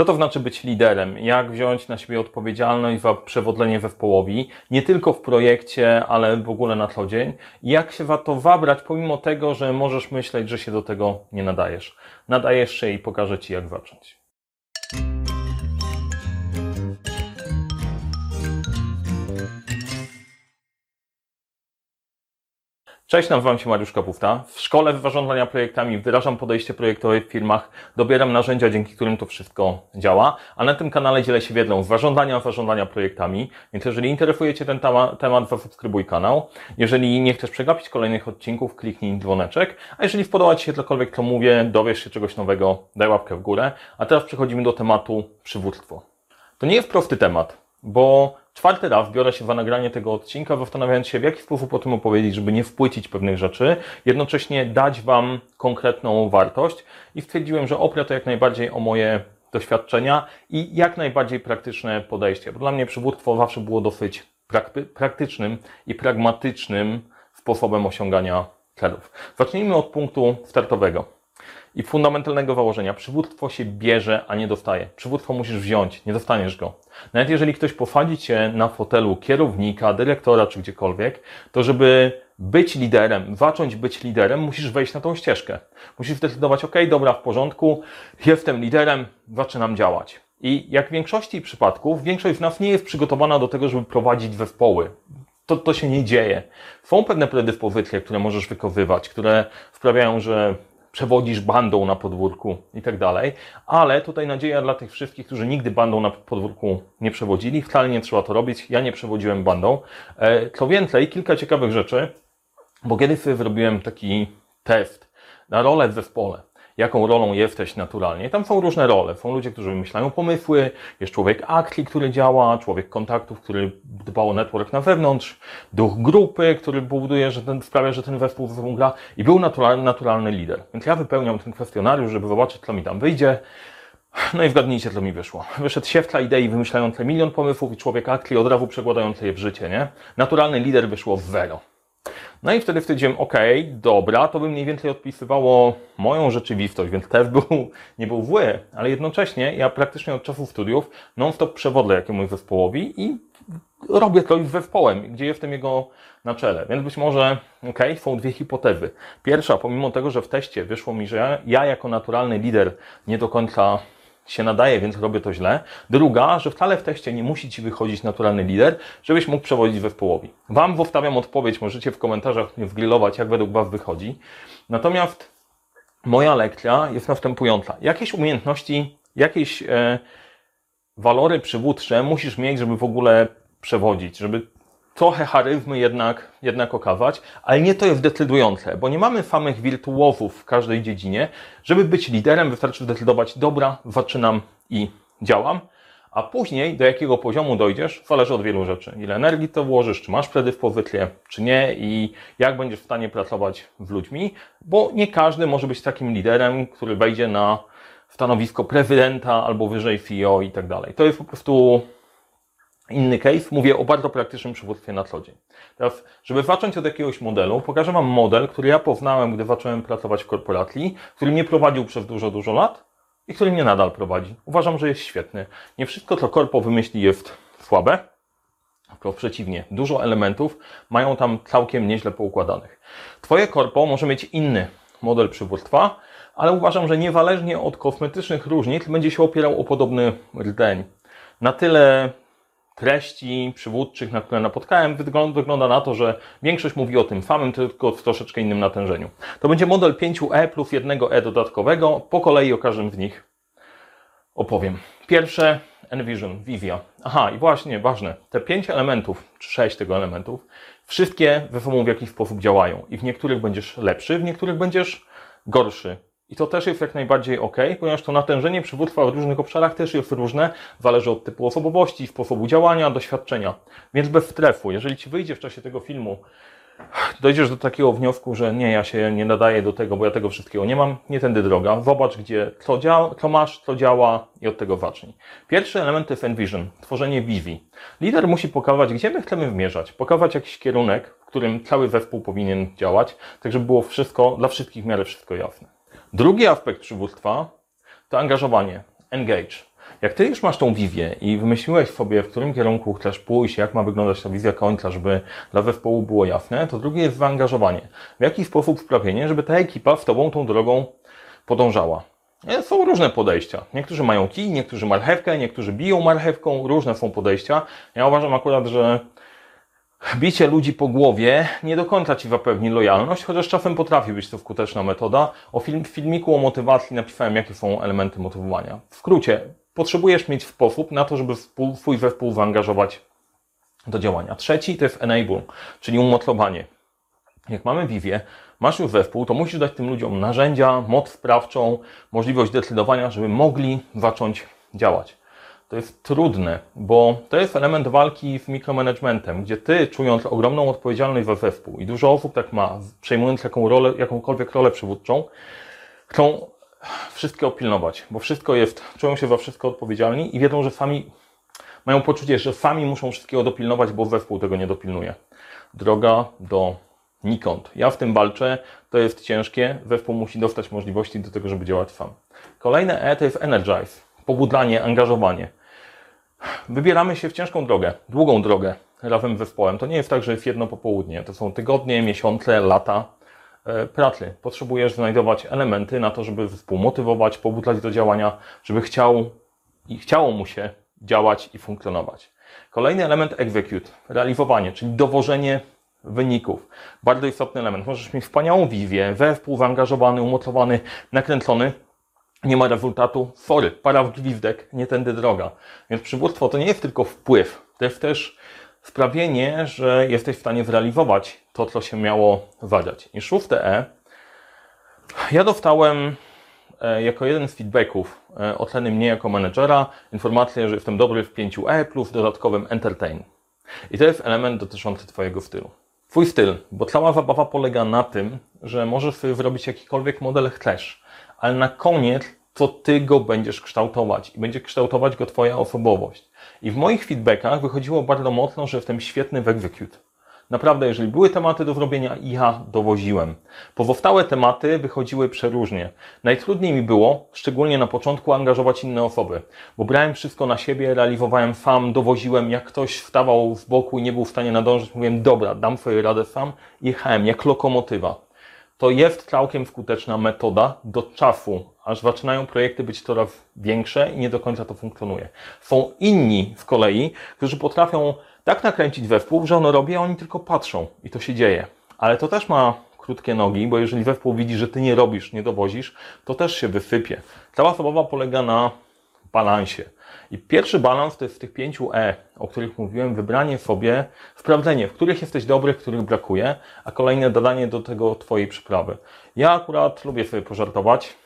Co to znaczy być liderem? Jak wziąć na siebie odpowiedzialność za przewodlenie we wpołowi, nie tylko w projekcie, ale w ogóle na co dzień? Jak się to wabrać, pomimo tego, że możesz myśleć, że się do tego nie nadajesz? Nadajesz się i pokażę Ci, jak zacząć. Cześć, nazywam się Mariusz Kapufta. W szkole wywarządzania projektami wdrażam podejście projektowe w firmach, dobieram narzędzia, dzięki którym to wszystko działa, a na tym kanale dzielę się wiedzą z zarządzania projektami. Więc jeżeli interesuje Cię ten temat, zasubskrybuj kanał. Jeżeli nie chcesz przegapić kolejnych odcinków, kliknij dzwoneczek. A jeżeli podoba Ci się cokolwiek, co mówię, dowiesz się czegoś nowego, daj łapkę w górę. A teraz przechodzimy do tematu przywództwo. To nie jest prosty temat, bo czwarty raz biorę się za nagranie tego odcinka, zastanawiając się, w jaki sposób o tym opowiedzieć, żeby nie wpłycić pewnych rzeczy, jednocześnie dać Wam konkretną wartość i stwierdziłem, że oprę to jak najbardziej o moje doświadczenia i jak najbardziej praktyczne podejście. Bo dla mnie przywództwo zawsze było dosyć praktycznym i pragmatycznym sposobem osiągania celów. Zacznijmy od punktu startowego i fundamentalnego założenia. Przywództwo się bierze, a nie dostaje. Przywództwo musisz wziąć, nie dostaniesz go. Nawet jeżeli ktoś posadzi cię na fotelu kierownika, dyrektora czy gdziekolwiek, to żeby być liderem, zacząć być liderem, musisz wejść na tą ścieżkę. Musisz zdecydować, ok, dobra, w porządku, jestem liderem, zaczynam działać. I jak w większości przypadków, większość z nas nie jest przygotowana do tego, żeby prowadzić zespoły. To, to się nie dzieje. Są pewne predyspozycje, które możesz wykowywać, które sprawiają, że przewodzisz bandą na podwórku i tak dalej, ale tutaj nadzieja dla tych wszystkich, którzy nigdy bandą na podwórku nie przewodzili, wcale nie trzeba to robić, ja nie przewodziłem bandą. E, co więcej, kilka ciekawych rzeczy, bo kiedyś sobie zrobiłem taki test na rolę w zespole jaką rolą jesteś naturalnie. Tam są różne role. Są ludzie, którzy wymyślają pomysły, jest człowiek akcji, który działa, człowiek kontaktów, który dba o network na wewnątrz, duch grupy, który powoduje, że ten, sprawia, że ten zespół ze sobą gra i był naturalny, naturalny lider. Więc ja wypełniam ten kwestionariusz, żeby zobaczyć, co mi tam wyjdzie. No i zgadnijcie, co mi wyszło. Wyszedł siewca idei wymyślający milion pomysłów i człowiek akcji od razu przekładający je w życie, nie? Naturalny lider wyszło zero. No i wtedy stwierdziłem, ok, dobra, to by mniej więcej odpisywało moją rzeczywistość, więc test był, nie był zły, ale jednocześnie ja praktycznie od czasu studiów non-stop przewodlę jakiemuś zespołowi i robię coś z zespołem, gdzie jestem jego na czele. Więc być może, ok, są dwie hipotezy. Pierwsza, pomimo tego, że w teście wyszło mi, że ja jako naturalny lider nie do końca się nadaje, więc robię to źle. Druga, że wcale w teście nie musi Ci wychodzić naturalny lider, żebyś mógł przewodzić we wpołowi. Wam zostawiam odpowiedź, możecie w komentarzach mnie wgrillować, jak według Was wychodzi. Natomiast moja lekcja jest następująca. Jakieś umiejętności, jakieś e, walory przywódcze musisz mieć, żeby w ogóle przewodzić, żeby trochę charyzmy jednak, jednak okazać, ale nie to jest decydujące, bo nie mamy samych wirtuozów w każdej dziedzinie. Żeby być liderem, wystarczy zdecydować, dobra, zaczynam i działam, a później do jakiego poziomu dojdziesz, zależy od wielu rzeczy. Ile energii to włożysz, czy masz predyspozycję, czy nie i jak będziesz w stanie pracować z ludźmi, bo nie każdy może być takim liderem, który wejdzie na stanowisko prezydenta albo wyżej CEO i tak dalej. To jest po prostu Inny case, mówię o bardzo praktycznym przywództwie na co dzień. Teraz, żeby zacząć od jakiegoś modelu, pokażę Wam model, który ja poznałem, gdy zacząłem pracować w korporacji, który mnie prowadził przez dużo, dużo lat i który mnie nadal prowadzi. Uważam, że jest świetny. Nie wszystko, co korpo wymyśli, jest słabe, tylko przeciwnie, dużo elementów mają tam całkiem nieźle poukładanych. Twoje korpo może mieć inny model przywództwa, ale uważam, że niezależnie od kosmetycznych różnic będzie się opierał o podobny rdzeń. Na tyle treści przywódczych, na które napotkałem, wygląda na to, że większość mówi o tym samym, tylko w troszeczkę innym natężeniu. To będzie model 5E plus jednego E dodatkowego. Po kolei o każdym z nich opowiem. Pierwsze Envision, Vivia. Aha, i właśnie, ważne, te pięć elementów, czy sześć tego elementów, wszystkie we sobą w jakiś sposób działają. I w niektórych będziesz lepszy, w niektórych będziesz gorszy. I to też jest jak najbardziej ok, ponieważ to natężenie przywództwa w różnych obszarach też jest różne, zależy od typu osobowości, sposobu działania, doświadczenia. Więc bez strefu, jeżeli Ci wyjdzie w czasie tego filmu, dojdziesz do takiego wniosku, że nie, ja się nie nadaję do tego, bo ja tego wszystkiego nie mam, nie tędy droga. Zobacz, gdzie, co, działa, co masz, co działa i od tego zacznij. Pierwszy element to jest Envision, tworzenie wizji. Lider musi pokazać, gdzie my chcemy wmierzać, pokazać jakiś kierunek, w którym cały zespół powinien działać, tak żeby było wszystko, dla wszystkich w miarę wszystko jasne. Drugi aspekt przywództwa to angażowanie, engage. Jak ty już masz tą wizję i wymyśliłeś sobie, w którym kierunku chcesz pójść, jak ma wyglądać ta wizja końca, żeby dla zespołu było jasne, to drugie jest zaangażowanie. W jaki sposób sprawienie, żeby ta ekipa z tobą tą drogą podążała. E, Są różne podejścia. Niektórzy mają kij, niektórzy marchewkę, niektórzy biją marchewką, różne są podejścia. Ja uważam akurat, że bicie ludzi po głowie nie do końca ci zapewni lojalność, chociaż czasem potrafi być to skuteczna metoda. O film, w filmiku o motywacji napisałem, jakie są elementy motywowania. W skrócie, potrzebujesz mieć sposób na to, żeby współ, swój zespół zaangażować do działania. Trzeci to jest enable, czyli umocowanie. Jak mamy wizję, masz już zespół, to musisz dać tym ludziom narzędzia, moc sprawczą, możliwość decydowania, żeby mogli zacząć działać. To jest trudne, bo to jest element walki z mikromanagementem, gdzie ty, czując ogromną odpowiedzialność za zespół i dużo osób tak ma, przejmując jaką rolę, jakąkolwiek rolę przywódczą, chcą wszystkie opilnować, bo wszystko jest, czują się za wszystko odpowiedzialni i wiedzą, że sami mają poczucie, że sami muszą wszystkiego dopilnować, bo zespół tego nie dopilnuje. Droga do nikąd. Ja w tym walczę, to jest ciężkie, zespół musi dostać możliwości do tego, żeby działać sam. Kolejne E to jest energize, pobudzanie, angażowanie. Wybieramy się w ciężką drogę, długą drogę razem z zespołem. To nie jest tak, że jest jedno popołudnie. To są tygodnie, miesiące, lata e, pracy. Potrzebujesz znajdować elementy na to, żeby zespół motywować, pobudzać do działania, żeby chciał i chciało mu się działać i funkcjonować. Kolejny element execute, realizowanie, czyli dowożenie wyników. Bardzo istotny element. Możesz mieć wspaniałą wizję, zespół zaangażowany, umocowany, nakręcony, nie ma rezultatu, sorry, para w gwizdek, nie tędy droga. Więc przywództwo to nie jest tylko wpływ, to jest też sprawienie, że jesteś w stanie zrealizować to, co się miało zadać. I szóste E, ja dostałem e, jako jeden z feedbacków e, oceny mnie jako menedżera informację, że jestem dobry w 5E plus dodatkowym entertain. I to jest element dotyczący Twojego stylu. Twój styl, bo cała zabawa polega na tym, że możesz sobie wyrobić jakikolwiek model chcesz, ale na koniec to Ty go będziesz kształtować i będzie kształtować go Twoja osobowość. I w moich feedbackach wychodziło bardzo mocno, że jestem świetny w execute. Naprawdę, jeżeli były tematy do zrobienia, ja dowoziłem. Pozostałe tematy wychodziły przeróżnie. Najtrudniej mi było, szczególnie na początku, angażować inne osoby, bo brałem wszystko na siebie, realizowałem sam, dowoziłem. Jak ktoś wstawał z boku i nie był w stanie nadążyć, mówiłem, dobra, dam sobie radę sam. Jechałem jak lokomotywa. To jest całkiem skuteczna metoda do czasu, aż zaczynają projekty być coraz większe i nie do końca to funkcjonuje. Są inni z kolei, którzy potrafią tak nakręcić zespół, że on robi, a oni tylko patrzą i to się dzieje. Ale to też ma krótkie nogi, bo jeżeli zespół widzi, że ty nie robisz, nie dowozisz, to też się wysypie. Cała zabawa polega na balansie. I pierwszy balans to jest w tych pięciu E, o których mówiłem, wybranie sobie, sprawdzenie, w których jesteś dobry, w których brakuje, a kolejne dodanie do tego Twojej przyprawy. Ja akurat lubię sobie pożartować,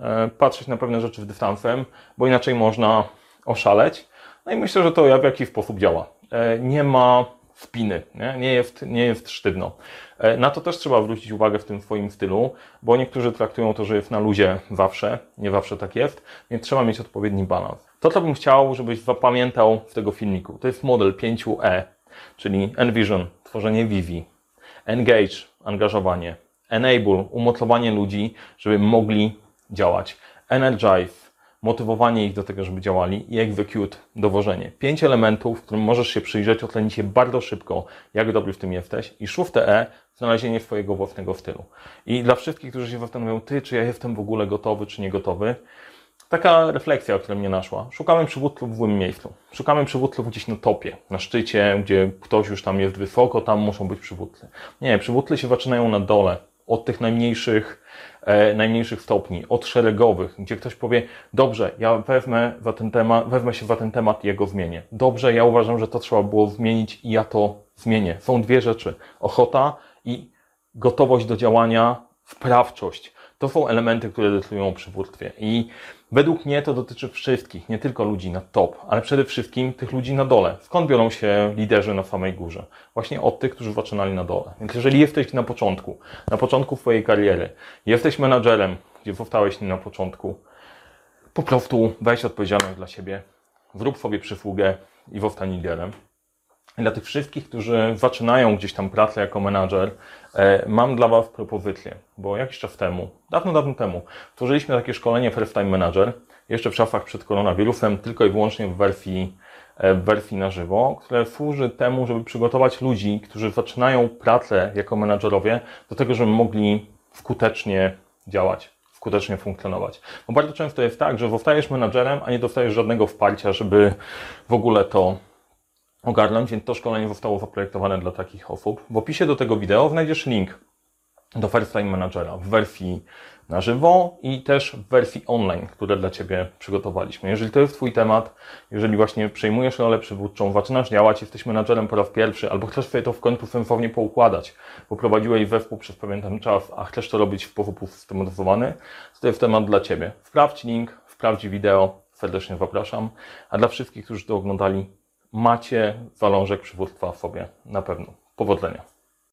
e, patrzeć na pewne rzeczy z dystansem, bo inaczej można oszaleć. No i myślę, że to w jakiś sposób działa. E, Nie ma wpiny, nie, nie, jest, nie jest sztywno. E, Na to też trzeba zwrócić uwagę w tym swoim stylu, bo niektórzy traktują to, że jest na luzie zawsze, nie zawsze tak jest, więc trzeba mieć odpowiedni balans. To, co bym chciał, żebyś zapamiętał w tego filmiku, to jest model 5E, czyli Envision, tworzenie wizji, Engage, angażowanie, Enable, umocowanie ludzi, żeby mogli działać, Energize, motywowanie ich do tego, żeby działali i execute, dowożenie. Pięć elementów, którym możesz się przyjrzeć, ocenić je bardzo szybko, jak dobry w tym jesteś. I szóste E, znalezienie swojego własnego stylu. I dla wszystkich, którzy się zastanawiają, ty, czy ja jestem w ogóle gotowy, czy nie gotowy, taka refleksja, która mnie naszła. Szukamy przywódców w złym miejscu. Szukamy przywódców gdzieś na topie, na szczycie, gdzie ktoś już tam jest wysoko, tam muszą być przywódcy. Nie, przywódcy się zaczynają na dole, od tych najmniejszych, najmniejszych stopni, od szeregowych, gdzie ktoś powie, dobrze, ja wezmę, za ten temat, wezmę się za ten temat i jego zmienię. Dobrze, ja uważam, że to trzeba było zmienić i ja to zmienię. Są dwie rzeczy. Ochota i gotowość do działania, wprawczość. To są elementy, które decydują o przywództwie. I według mnie to dotyczy wszystkich, nie tylko ludzi na top, ale przede wszystkim tych ludzi na dole. Skąd biorą się liderzy na samej górze? Właśnie od tych, którzy zaczynali na dole. Więc jeżeli jesteś na początku, na początku swojej kariery, jesteś menadżerem, gdzie zostałeś na początku, po prostu weź odpowiedzialność dla siebie, zrób sobie przysługę i zostań liderem. Dla tych wszystkich, którzy zaczynają gdzieś tam pracę jako menadżer, e, mam dla Was propozycję, bo jakiś czas temu, dawno, dawno temu, tworzyliśmy takie szkolenie First Time Manager jeszcze w szafach przed koronawirusem, tylko i wyłącznie w wersji, e, w wersji na żywo, które służy temu, żeby przygotować ludzi, którzy zaczynają pracę jako menadżerowie, do tego, żeby mogli skutecznie działać, skutecznie funkcjonować. Bo bardzo często jest tak, że zostajesz menadżerem, a nie dostajesz żadnego wsparcia, żeby w ogóle to ogarnąć, więc to szkolenie zostało zaprojektowane dla takich osób. W opisie do tego wideo znajdziesz link do First Time Managera w wersji na żywo i też w wersji online, które dla Ciebie przygotowaliśmy. Jeżeli to jest Twój temat, jeżeli właśnie przejmujesz rolę przywódczą, zaczynasz działać, jesteś menadżerem po raz pierwszy, albo chcesz sobie to w końcu sensownie poukładać, bo prowadziłeś zespół przez pewien czas, a chcesz to robić w sposób usystematyzowany, to jest temat dla Ciebie. Sprawdź link, sprawdź wideo, serdecznie zapraszam. A dla wszystkich, którzy to oglądali, macie zalążek przywództwa w sobie na pewno. Powodzenia.